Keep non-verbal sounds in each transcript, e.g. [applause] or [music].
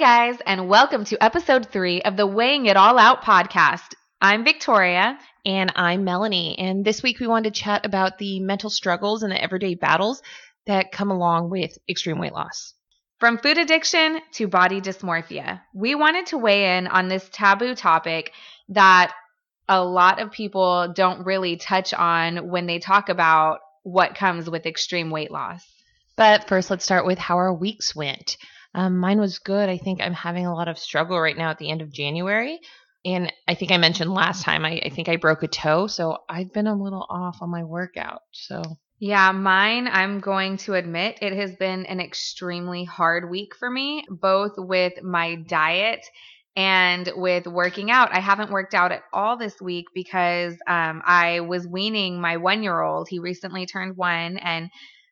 guys, and welcome to episode three of the Weighing It All Out podcast. I'm Victoria. And I'm Melanie. And this week we wanted to chat about the mental struggles and the everyday battles that come along with extreme weight loss. From food addiction to body dysmorphia, we wanted to weigh in on this taboo topic that a lot of people don't really touch on when they talk about what comes with extreme weight loss. But first, let's start with how our weeks went. Um, mine was good. I think I'm having a lot of struggle right now at the end of January. And I think I mentioned last time, I, I think I broke a toe. So I've been a little off on my workout. So Yeah, mine, I'm going to admit, it has been an extremely hard week for me, both with my diet and with working out. I haven't worked out at all this week because um, I was weaning my one year old. He recently turned one, and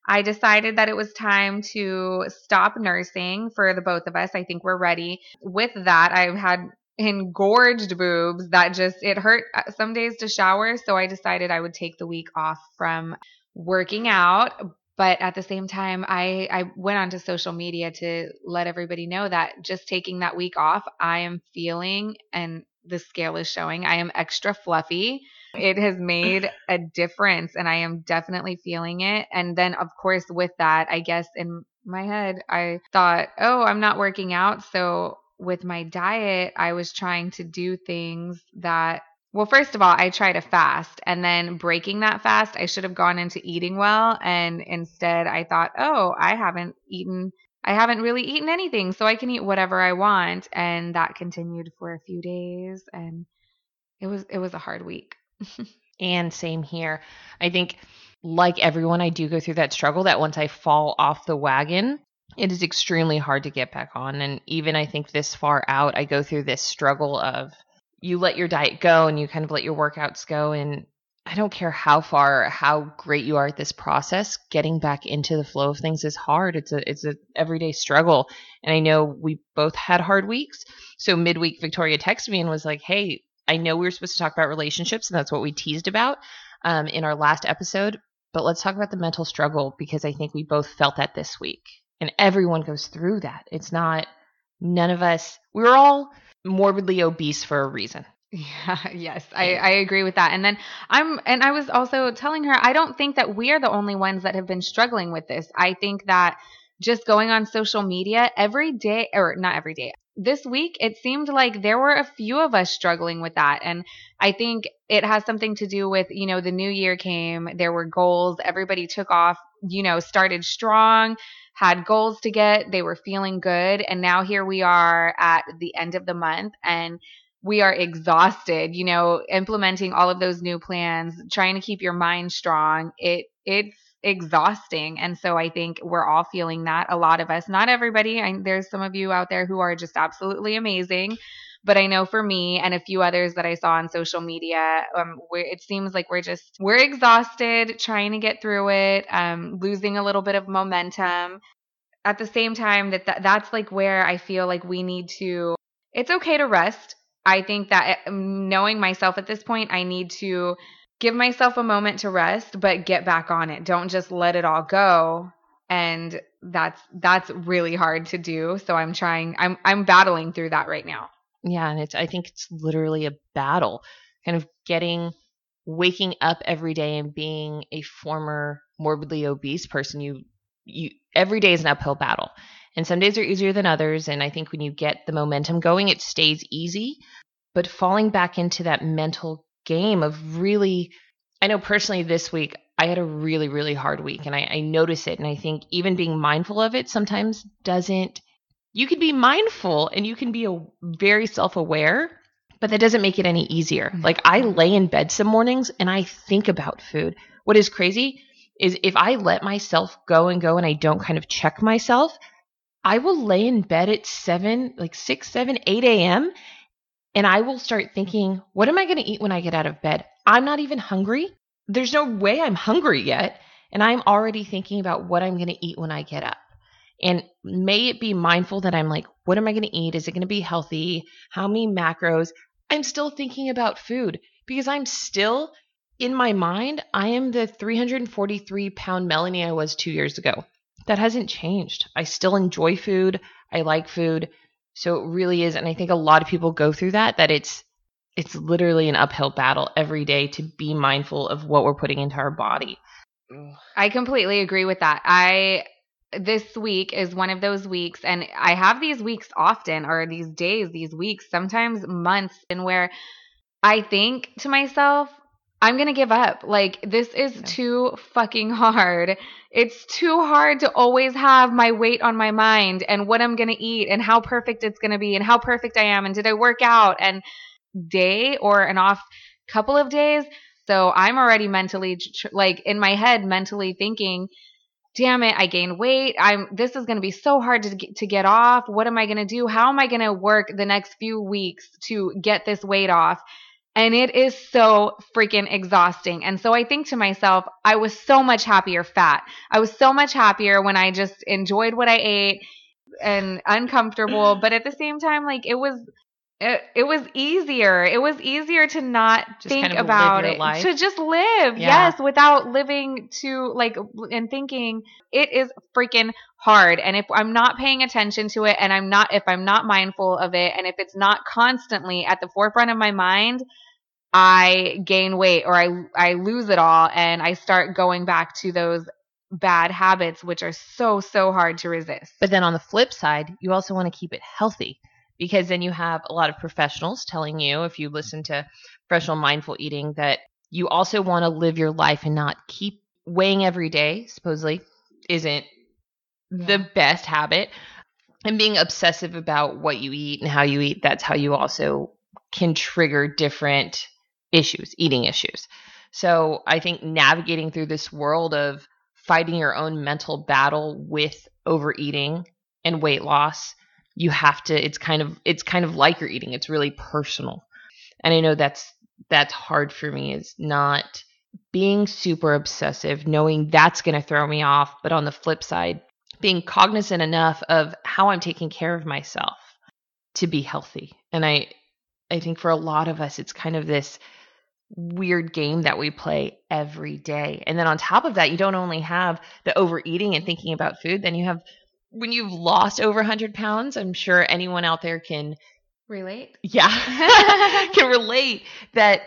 I decided that it was time to stop nursing for the both of us. I think we're ready. With that, I've had engorged boobs that just it hurt uh, some days to shower so i decided i would take the week off from working out but at the same time i i went onto social media to let everybody know that just taking that week off i am feeling and the scale is showing i am extra fluffy it has made a difference and i am definitely feeling it and then of course with that i guess in my head i thought oh i'm not working out so with my diet, I was trying to do things that, well, first of all, I try to fast and then breaking that fast, I should have gone into eating well. And instead, I thought, oh, I haven't eaten. I haven't really eaten anything, so I can eat whatever I want. And that continued for a few days and it was it was a hard week. And same here. I think like everyone, I do go through that struggle that once I fall off the wagon, it is extremely hard to get back on. And even I think this far out, I go through this struggle of you let your diet go and you kind of let your workouts go. And I don't care how far, how great you are at this process, getting back into the flow of things is hard. It's a it's a everyday struggle. And I know we both had hard weeks. So midweek Victoria texted me and was like, Hey, I know we were supposed to talk about relationships, and that's what we teased about um, in our last episode. But let's talk about the mental struggle because I think we both felt that this week and everyone goes through that. It's not none of us. We were all morbidly obese for a reason. Yeah, [laughs] yes, I, I agree with that. And then I'm, and I was also telling her, I don't think that we are the only ones that have been struggling with this. I think that just going on social media every day, or not every day, this week, it seemed like there were a few of us struggling with that. And I think it has something to do with, you know, the new year came, there were goals, everybody took off, you know, started strong had goals to get, they were feeling good, and now here we are at the end of the month and we are exhausted, you know, implementing all of those new plans, trying to keep your mind strong. It it's exhausting. And so I think we're all feeling that. A lot of us, not everybody. I, there's some of you out there who are just absolutely amazing. But I know for me and a few others that I saw on social media, um, it seems like we're just we're exhausted, trying to get through it, um, losing a little bit of momentum. At the same time, that th- that's like where I feel like we need to. It's okay to rest. I think that eh, knowing myself at this point, I need to give myself a moment to rest, but get back on it. Don't just let it all go. And that's that's really hard to do. So I'm trying. I'm I'm battling through that right now. Yeah, and it's I think it's literally a battle, kind of getting waking up every day and being a former morbidly obese person. You you every day is an uphill battle. And some days are easier than others. And I think when you get the momentum going, it stays easy. But falling back into that mental game of really, I know personally this week, I had a really, really hard week and I, I notice it. And I think even being mindful of it sometimes doesn't you can be mindful and you can be a, very self aware, but that doesn't make it any easier. Mm-hmm. Like I lay in bed some mornings and I think about food. What is crazy is if I let myself go and go and I don't kind of check myself, I will lay in bed at seven, like six, seven, eight a.m. And I will start thinking, what am I going to eat when I get out of bed? I'm not even hungry. There's no way I'm hungry yet. And I'm already thinking about what I'm going to eat when I get up. And may it be mindful that I'm like, what am I going to eat? Is it going to be healthy? How many macros? I'm still thinking about food because I'm still in my mind, I am the 343 pound Melanie I was two years ago. That hasn't changed. I still enjoy food. I like food. So it really is and I think a lot of people go through that that it's it's literally an uphill battle every day to be mindful of what we're putting into our body. I completely agree with that. I this week is one of those weeks and I have these weeks often or these days, these weeks, sometimes months and where I think to myself, I'm going to give up. Like this is yeah. too fucking hard. It's too hard to always have my weight on my mind and what I'm going to eat and how perfect it's going to be and how perfect I am and did I work out and day or an off couple of days. So I'm already mentally like in my head mentally thinking damn it, I gained weight. I'm this is going to be so hard to get, to get off. What am I going to do? How am I going to work the next few weeks to get this weight off? And it is so freaking exhausting. And so I think to myself, I was so much happier fat. I was so much happier when I just enjoyed what I ate and uncomfortable, but at the same time like it was it, it was easier. It was easier to not just think kind of about it, life. to just live. Yeah. Yes, without living to like and thinking it is freaking hard. And if I'm not paying attention to it, and I'm not, if I'm not mindful of it, and if it's not constantly at the forefront of my mind, I gain weight or I I lose it all, and I start going back to those bad habits, which are so so hard to resist. But then on the flip side, you also want to keep it healthy because then you have a lot of professionals telling you, if you listen to professional mindful eating, that you also want to live your life and not keep weighing every day, supposedly, isn't yeah. the best habit. And being obsessive about what you eat and how you eat, that's how you also can trigger different issues, eating issues. So I think navigating through this world of fighting your own mental battle with overeating and weight loss you have to it's kind of it's kind of like you're eating it's really personal and i know that's that's hard for me is not being super obsessive knowing that's going to throw me off but on the flip side being cognizant enough of how i'm taking care of myself to be healthy and i i think for a lot of us it's kind of this weird game that we play every day and then on top of that you don't only have the overeating and thinking about food then you have when you've lost over 100 pounds, I'm sure anyone out there can relate. Yeah, [laughs] can relate that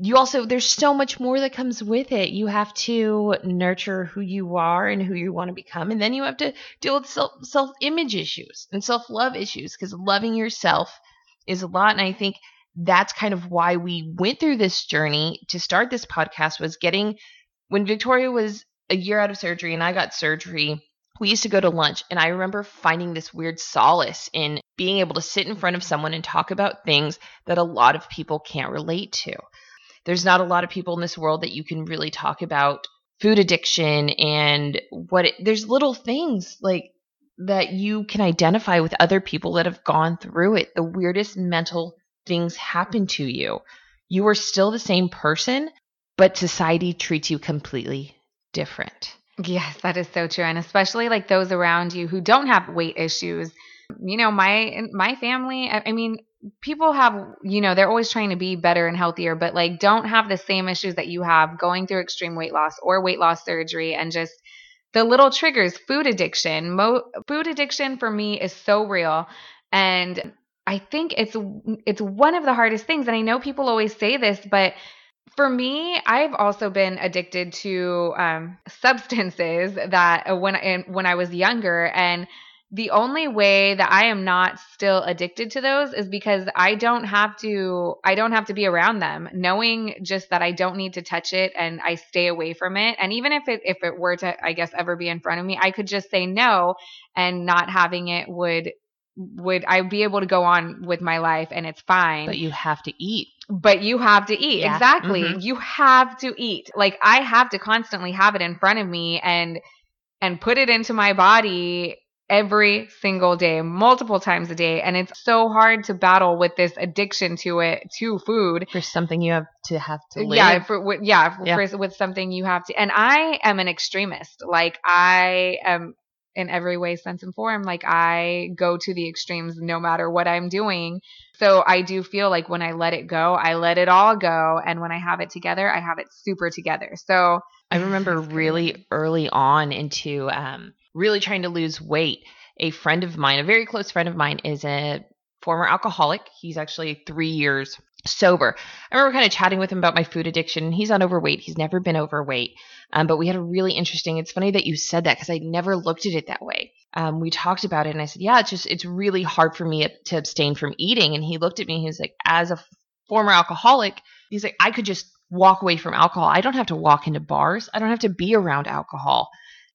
you also, there's so much more that comes with it. You have to nurture who you are and who you want to become. And then you have to deal with self, self image issues and self love issues because loving yourself is a lot. And I think that's kind of why we went through this journey to start this podcast was getting when Victoria was a year out of surgery and I got surgery we used to go to lunch and i remember finding this weird solace in being able to sit in front of someone and talk about things that a lot of people can't relate to. There's not a lot of people in this world that you can really talk about food addiction and what it, there's little things like that you can identify with other people that have gone through it. The weirdest mental things happen to you you are still the same person but society treats you completely different Yes, that is so true. And especially like those around you who don't have weight issues. You know, my my family, I, mean, people have, you know, they're always trying to be better and healthier, but like don't have the same issues that you have going through extreme weight loss or weight loss surgery and just the little triggers, food addiction. Mo- food addiction for me is so real. And I think it's it's one of the hardest things and I know people always say this, but for me, I've also been addicted to um, substances that uh, when I, when I was younger, and the only way that I am not still addicted to those is because I don't have to I don't have to be around them. Knowing just that I don't need to touch it and I stay away from it and even if it if it were to I guess ever be in front of me I could just say no and not having it would would I be able to go on with my life and it's fine. But you have to eat. But you have to eat. Yeah. Exactly. Mm-hmm. You have to eat. Like I have to constantly have it in front of me and and put it into my body every single day, multiple times a day. And it's so hard to battle with this addiction to it, to food. For something you have to have to live. Yeah, for, yeah, yeah. For, with something you have to. And I am an extremist. Like I am in every way, sense, and form. Like I go to the extremes no matter what I'm doing. So I do feel like when I let it go, I let it all go. And when I have it together, I have it super together. So I remember really early on into um, really trying to lose weight. a friend of mine, a very close friend of mine, is a former alcoholic. He's actually three years sober. I remember kind of chatting with him about my food addiction. He's not overweight. He's never been overweight. Um, but we had a really interesting. It's funny that you said that because I never looked at it that way. Um, we talked about it, and I said, "Yeah, it's just it's really hard for me to abstain from eating." And he looked at me. He was like, "As a former alcoholic, he's like, I could just walk away from alcohol. I don't have to walk into bars. I don't have to be around alcohol.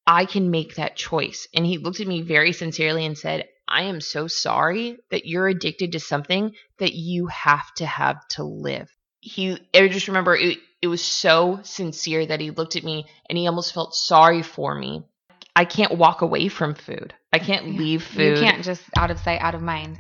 I can make that choice." And he looked at me very sincerely and said, I am so sorry that you're addicted to something that you have to have to live. He, I just remember it, it was so sincere that he looked at me and he almost felt sorry for me. I can't walk away from food. I can't yeah. leave food. You can't just out of sight, out of mind.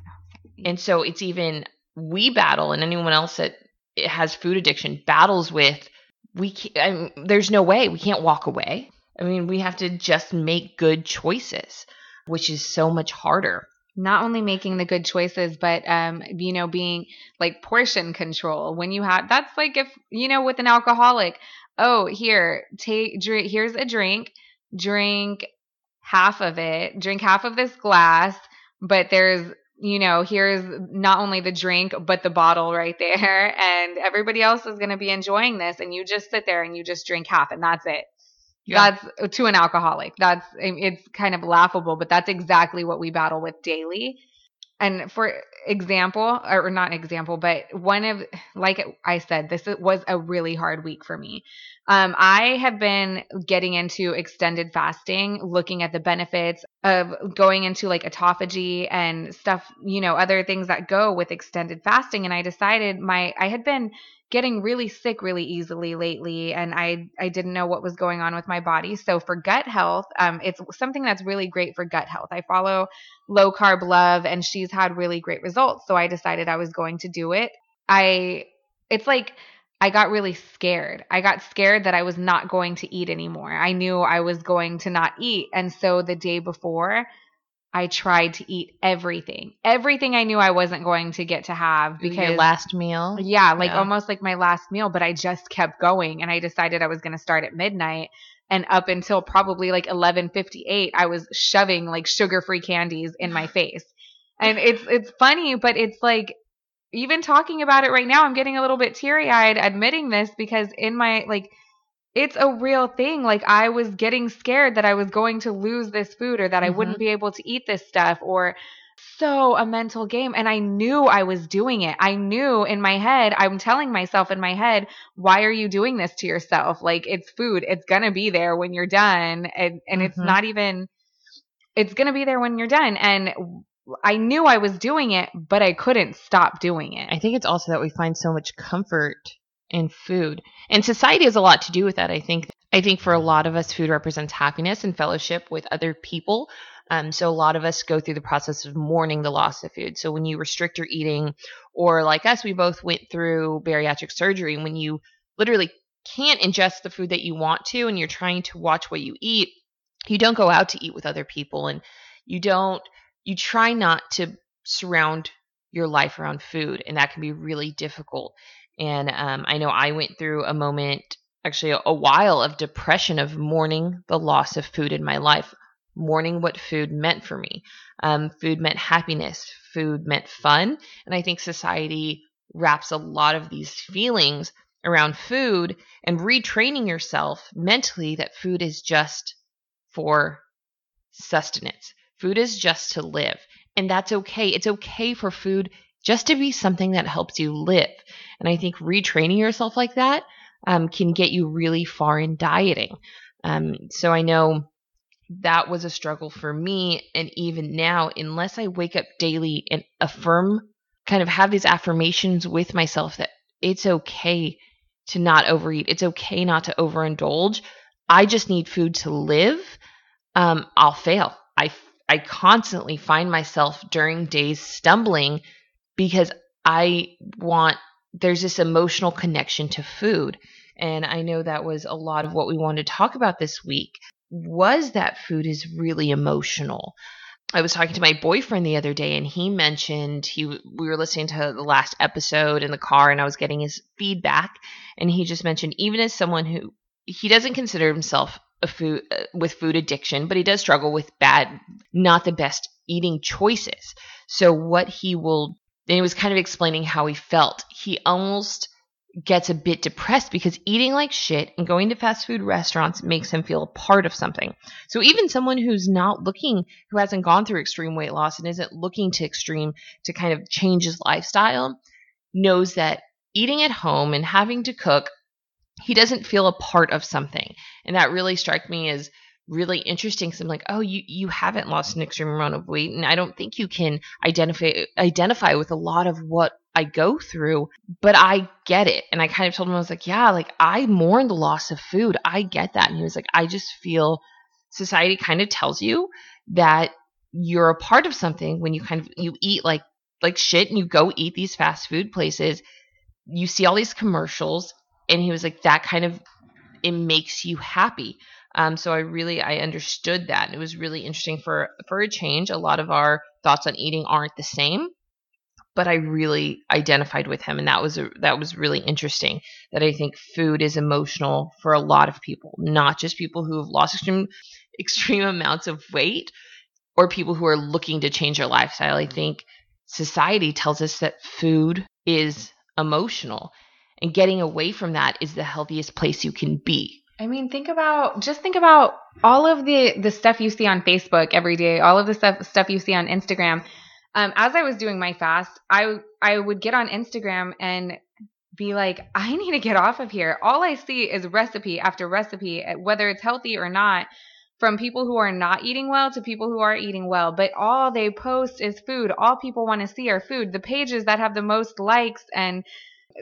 And so it's even we battle, and anyone else that has food addiction battles with. We I mean, there's no way we can't walk away. I mean, we have to just make good choices which is so much harder. Not only making the good choices, but um, you know, being like portion control. When you have that's like if you know, with an alcoholic, oh, here, take drink. Here's a drink. Drink half of it. Drink half of this glass. But there's you know, here's not only the drink, but the bottle right there. [laughs] And everybody else is going to be enjoying this. And you just sit there and you just drink half, and that's it. Yeah. That's to an alcoholic. That's it's kind of laughable, but that's exactly what we battle with daily. And for example, or not an example, but one of like I said, this was a really hard week for me. Um, I have been getting into extended fasting, looking at the benefits of going into like autophagy and stuff, you know, other things that go with extended fasting. And I decided my I had been getting really sick really easily lately and I I didn't know what was going on with my body. So for gut health, um, it's something that's really great for gut health. I follow low carb love and she's had really great results. So I decided I was going to do it. I it's like I got really scared. I got scared that I was not going to eat anymore. I knew I was going to not eat. And so the day before, I tried to eat everything, everything I knew I wasn't going to get to have because your last meal. Yeah, like yeah. almost like my last meal, but I just kept going and I decided I was going to start at midnight and up until probably like 11:58 I was shoving like sugar-free candies in my [sighs] face. And it's it's funny, but it's like even talking about it right now I'm getting a little bit teary-eyed admitting this because in my like it's a real thing. Like I was getting scared that I was going to lose this food or that I mm-hmm. wouldn't be able to eat this stuff or so a mental game and I knew I was doing it. I knew in my head, I'm telling myself in my head, why are you doing this to yourself? Like it's food. It's going to be there when you're done and and mm-hmm. it's not even it's going to be there when you're done and I knew I was doing it, but I couldn't stop doing it. I think it's also that we find so much comfort in food. And society has a lot to do with that, I think. I think for a lot of us, food represents happiness and fellowship with other people. Um, so a lot of us go through the process of mourning the loss of food. So when you restrict your eating, or like us, we both went through bariatric surgery, when you literally can't ingest the food that you want to and you're trying to watch what you eat, you don't go out to eat with other people and you don't, you try not to surround your life around food. And that can be really difficult. And um, I know I went through a moment, actually a, while of depression of mourning the loss of food in my life, mourning what food meant for me. Um, food meant happiness, food meant fun. And I think society wraps a lot of these feelings around food and retraining yourself mentally that food is just for sustenance. Food is just to live. And that's okay. It's okay for food just to be something that helps you live. And I think retraining yourself like that um, can get you really far in dieting. Um, so I know that was a struggle for me. And even now, unless I wake up daily and affirm, kind of have these affirmations with myself that it's okay to not overeat, it's okay not to overindulge. I just need food to live. Um, I'll fail. I I constantly find myself during days stumbling because I want there's this emotional connection to food. And I know that was a lot of what we wanted to talk about this week was that food is really emotional. I was talking to my boyfriend the other day and he mentioned he we were listening to the last episode in the car and I was getting his feedback and he just mentioned even as someone who he doesn't consider himself a food uh, with food addiction, but he does struggle with bad, not the best eating choices. So what he will, and he was kind of explaining how he felt. He almost gets a bit depressed because eating like shit and going to fast food restaurants makes him feel a part of something. So even someone who's not looking, who hasn't gone through extreme weight loss and isn't looking to extreme to kind of change his lifestyle, knows that eating at home and having to cook, he doesn't feel a part of something. And that really struck me as really interesting because I'm like, oh, you you haven't lost an extreme amount of weight, and I don't think you can identify identify with a lot of what I go through, but I get it. And I kind of told him I was like, yeah, like I mourn the loss of food. I get that. And he was like, I just feel society kind of tells you that you're a part of something when you kind of you eat like like shit and you go eat these fast food places. You see all these commercials, and he was like, that kind of it makes you happy. Um, so I really I understood that. And it was really interesting for for a change. A lot of our thoughts on eating aren't the same, but I really identified with him, and that was a, that was really interesting. That I think food is emotional for a lot of people, not just people who have lost extreme extreme amounts of weight, or people who are looking to change their lifestyle. I think society tells us that food is emotional, and getting away from that is the healthiest place you can be. I mean, think about just think about all of the the stuff you see on Facebook every day, all of the stuff stuff you see on Instagram. Um, as I was doing my fast, I I would get on Instagram and be like, I need to get off of here. All I see is recipe after recipe, eh, whether it's healthy or not, from people who are not eating well to people who are eating well. But all they post is food. All people want to see are food. The pages that have the most likes and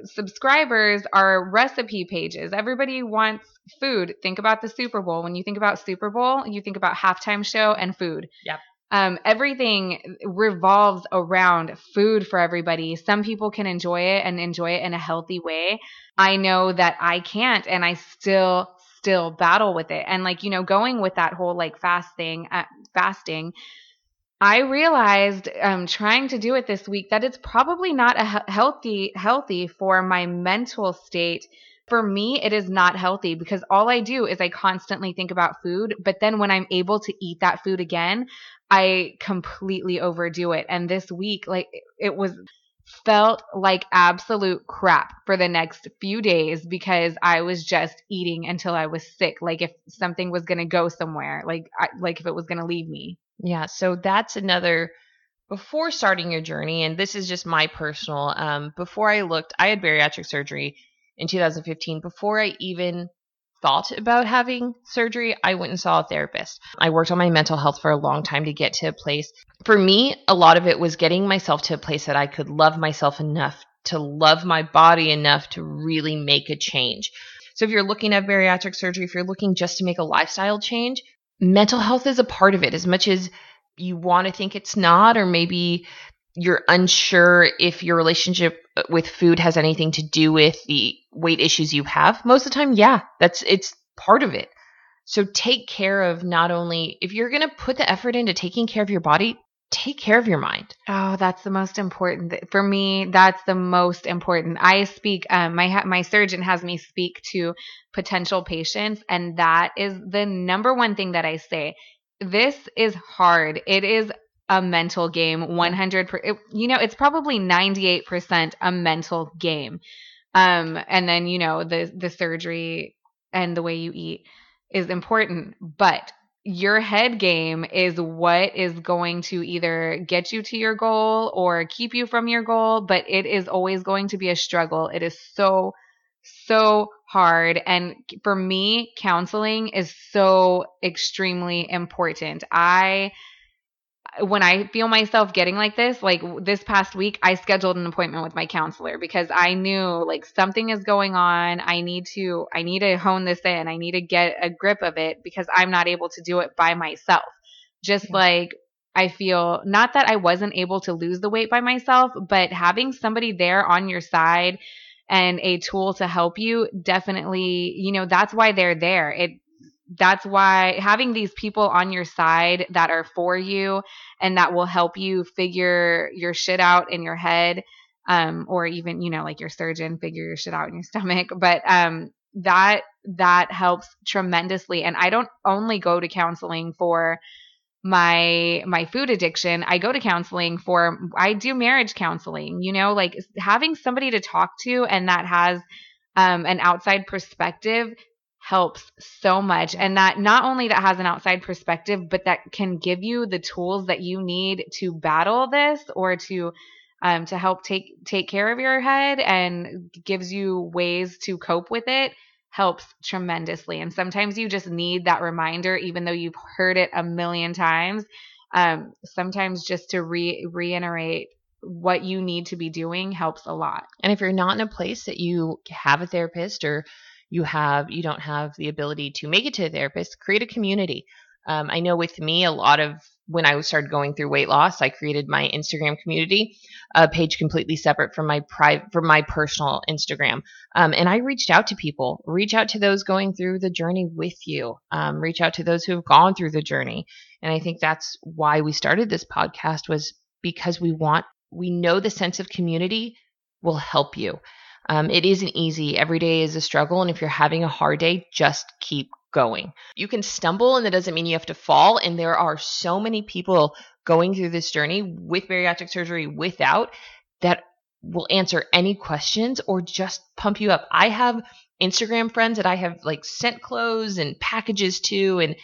subscribers are recipe pages. Everybody wants food. Think about the Super Bowl. When you think about Super Bowl, you think about halftime show and food. Yep. Um, everything revolves around food for everybody. Some people can enjoy it and enjoy it in a healthy way. I know that I can't, and I still still battle with it. And like you know, going with that whole like fasting, uh, fasting I realized um, trying to do it this week that it's probably not a healthy healthy for my mental state. For me, it is not healthy because all I do is I constantly think about food. But then when I'm able to eat that food again, I completely overdo it. And this week, like it was felt like absolute crap for the next few days because I was just eating until I was sick. Like if something was going to go somewhere, like I, like if it was going to leave me. Yeah, so that's another before starting your journey, and this is just my personal. Um, before I looked, I had bariatric surgery in 2015. Before I even thought about having surgery, I went and saw a therapist. I worked on my mental health for a long time to get to a place. For me, a lot of it was getting myself to a place that I could love myself enough to love my body enough to really make a change. So if you're looking at bariatric surgery, if you're looking just to make a lifestyle change, mental health is a part of it as much as you want to think it's not, or maybe you're unsure if your relationship with food has anything to do with the weight issues you have. Most of the time, yeah, that's it's part of it. So take care of not only if you're going to put the effort into taking care of your body, take care of your mind. Oh, that's the most important for me. That's the most important. I speak. Um, my my surgeon has me speak to potential patients, and that is the number one thing that I say. This is hard. It is a mental game. One hundred. You know, it's probably ninety eight percent a mental game. Um, and then you know the the surgery and the way you eat is important, but your head game is what is going to either get you to your goal or keep you from your goal, but it is always going to be a struggle. It is so, so hard. And for me, counseling is so extremely important. I when I feel myself getting like this, like this past week, I scheduled an appointment with my counselor because I knew like something is going on. I need to, I need to hone this in. I need to get a grip of it because I'm not able to do it by myself. Just yeah. like I feel not that I wasn't able to lose the weight by myself, but having somebody there on your side and a tool to help you definitely, you know, that's why they're there. It that's why having these people on your side that are for you and that will help you figure your shit out in your head um, or even you know like your surgeon figure your shit out in your [laughs] stomach. But um, that that helps tremendously. And i don't only go to counseling for my my food addiction. I go to counseling for i do marriage counseling you know like having somebody to talk to and that has um, an outside perspective helps so much and that not only that has an outside perspective but that can give you the tools that you need to battle this or to um, to help take take care of your head and gives you ways to cope with it helps tremendously. And sometimes you just need that reminder, even though you've heard it a million times. Um, sometimes just to re- reiterate what you need to be doing helps a lot. And if you're not in a place that you have a therapist or you have you don't have the ability to make it to a therapist, create a community. Um, I know with me, a lot of when I started going through weight loss, I created my Instagram community, a page completely separate from my private, from my personal Instagram. Um, and I reached out to people, reach out to those going through the journey with you, um, reach out to those who have gone through the journey. And I think that's why we started this podcast was because we want, we know the sense of community will help you. Um, it isn't easy. Every day is a struggle. And if you're having a hard day, just keep going. You can stumble, and that doesn't mean you have to fall. And there are so many people going through this journey with bariatric surgery, without, that will answer any questions or just pump you up. I have Instagram friends that I have like sent clothes and packages to, and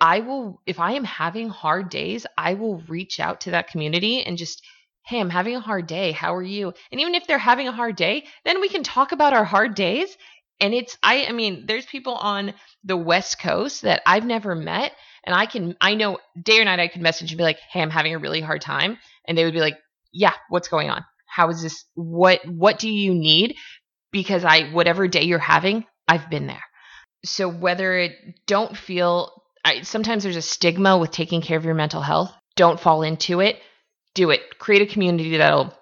I will, if I am having hard days, I will reach out to that community and just, hey, I'm having a hard day. How are you? And even if they're having a hard day, then we can talk about our hard days and it's I I mean, there's people on the West Coast that I've never met and I can I know day or night I could message and be like, "Hey, I'm having a really hard time." And they would be like, "Yeah, what's going on? How is this what what do you need?" Because I whatever day you're having, I've been there. So whether it don't feel I, sometimes there's a stigma with taking care of your mental health. Don't fall into it. Do it. Create a community that'll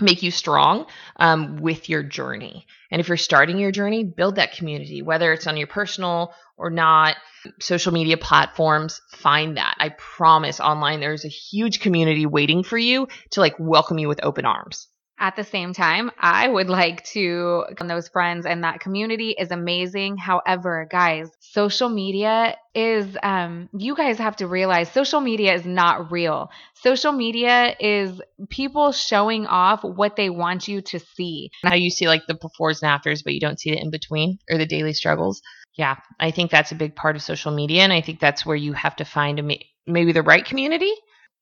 make you strong um, with your journey. And if you're starting your journey, build that community, whether it's on your personal or not social media platforms. Find that. I promise online there's a huge community waiting for you to like welcome you with open arms. At the same time, I would like to those friends and that community is amazing. However, guys, social media is um you guys have to realize social media is not real. Social media is people showing off what they want you to see. How you see like the befores and afters, but you don't see the in between or the daily struggles. Yeah, I think that's a big part of social media and I think that's where you have to find a, maybe the right community.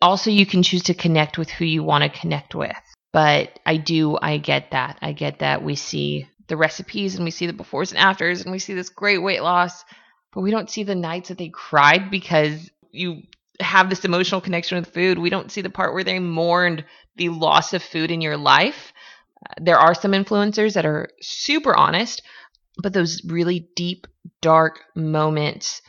Also, you can choose to connect with who you want to connect with. But I do, I get that. I get that we see the recipes and we see the befores and afters and we see this great weight loss, but we don't see the nights that they cried because you have this emotional connection with food. We don't see the part where they mourned the loss of food in your life. Uh, there are some influencers that are super honest, but those really deep, dark moments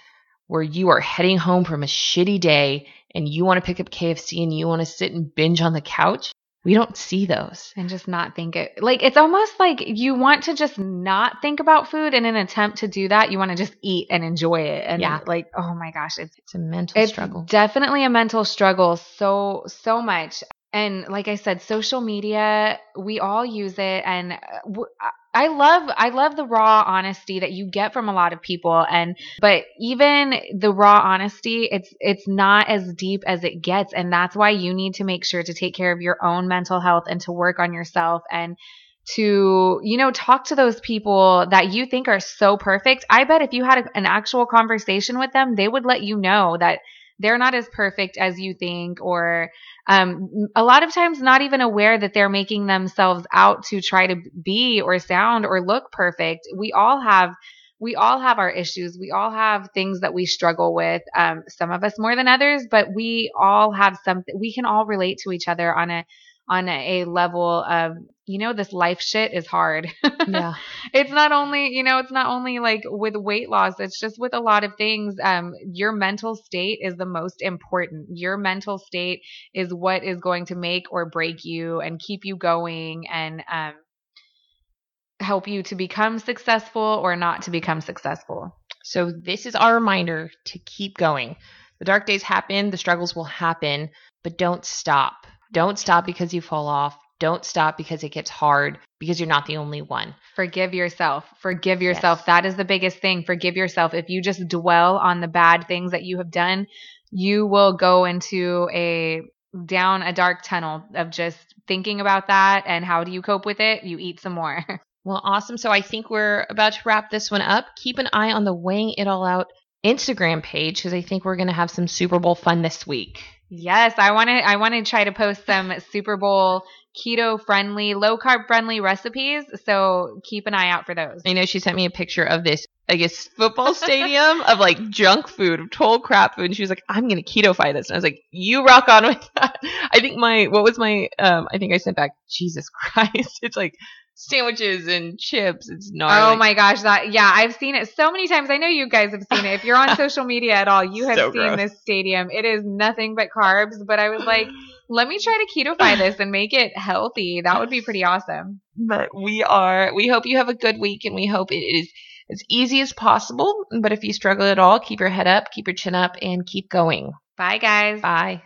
where you are heading home from a shitty day and you want to pick up KFC and you want to sit and binge on the couch, we don't see those. And just not think it like it's almost like you want to just not think about food in an attempt to do that you want to just eat and enjoy it and yeah. like oh my gosh it's it's a mental it's struggle. definitely a mental struggle so so much. And like i said social media we all use it and uh, I love I love the raw honesty that you get from a lot of people and but even the raw honesty it's it's not as deep as it gets and that's why you need to make sure to take care of your own mental health and to work on yourself and to you know talk to those people that you think are so perfect. I bet if you had a, an actual conversation with them, they would let you know that they're not as perfect as you think or um, a lot of times not even aware that they're making themselves out to try to be or sound or look perfect. We all have we all have our issues. We all have things that we struggle with um, some of us more than others but we all have something we can all relate to each other on a on a level of you know this life shit is hard. [laughs] Yeah. It's not only you know it's not only like with weight loss it's just with a lot of things um your mental state is the most important. Your mental state is what is going to make or break you and keep you going and um help you to become successful or not to become successful. So this is our reminder to keep going. The dark days happen the struggles will happen but don't stop don't stop because you fall off. Don't stop because it gets hard because you're not the only one. Forgive yourself. Forgive yourself. Yes. That is the biggest thing. Forgive yourself. If you just dwell on the bad things that you have done, you will go into a down a dark tunnel of just thinking about that and how do you cope with it? You eat some more. [laughs] Well, awesome. So I think we're about to wrap this one up. Keep an eye on the Weighing It All Out Instagram page because I think we're going to have some Super Bowl fun this week. Yes, I want to. I want to try to post some Super Bowl keto friendly, low carb friendly recipes. So keep an eye out for those. I know she sent me a picture of this, I guess, football stadium of like junk food, of total crap food. And she was like, I'm going to keto-fy this. And I was like, you rock on with that. [laughs] I think my, what was my, um, I think I sent back, Jesus Christ. [laughs] It's like sandwiches and chips. It's gnarly. Oh my gosh, that yeah, I've seen it so many times. I know you guys have seen it. If you're on [laughs] social media at all, you have So seen gross. this stadium. It is nothing but carbs. But I was like, [sighs] let me try to keto-fy [sighs] this and make it healthy. That would be pretty awesome. But we are, we hope you have a good week and we hope it is as easy as possible. But if you struggle at all, keep your head up, keep your chin up, and keep going. Bye, guys. Bye.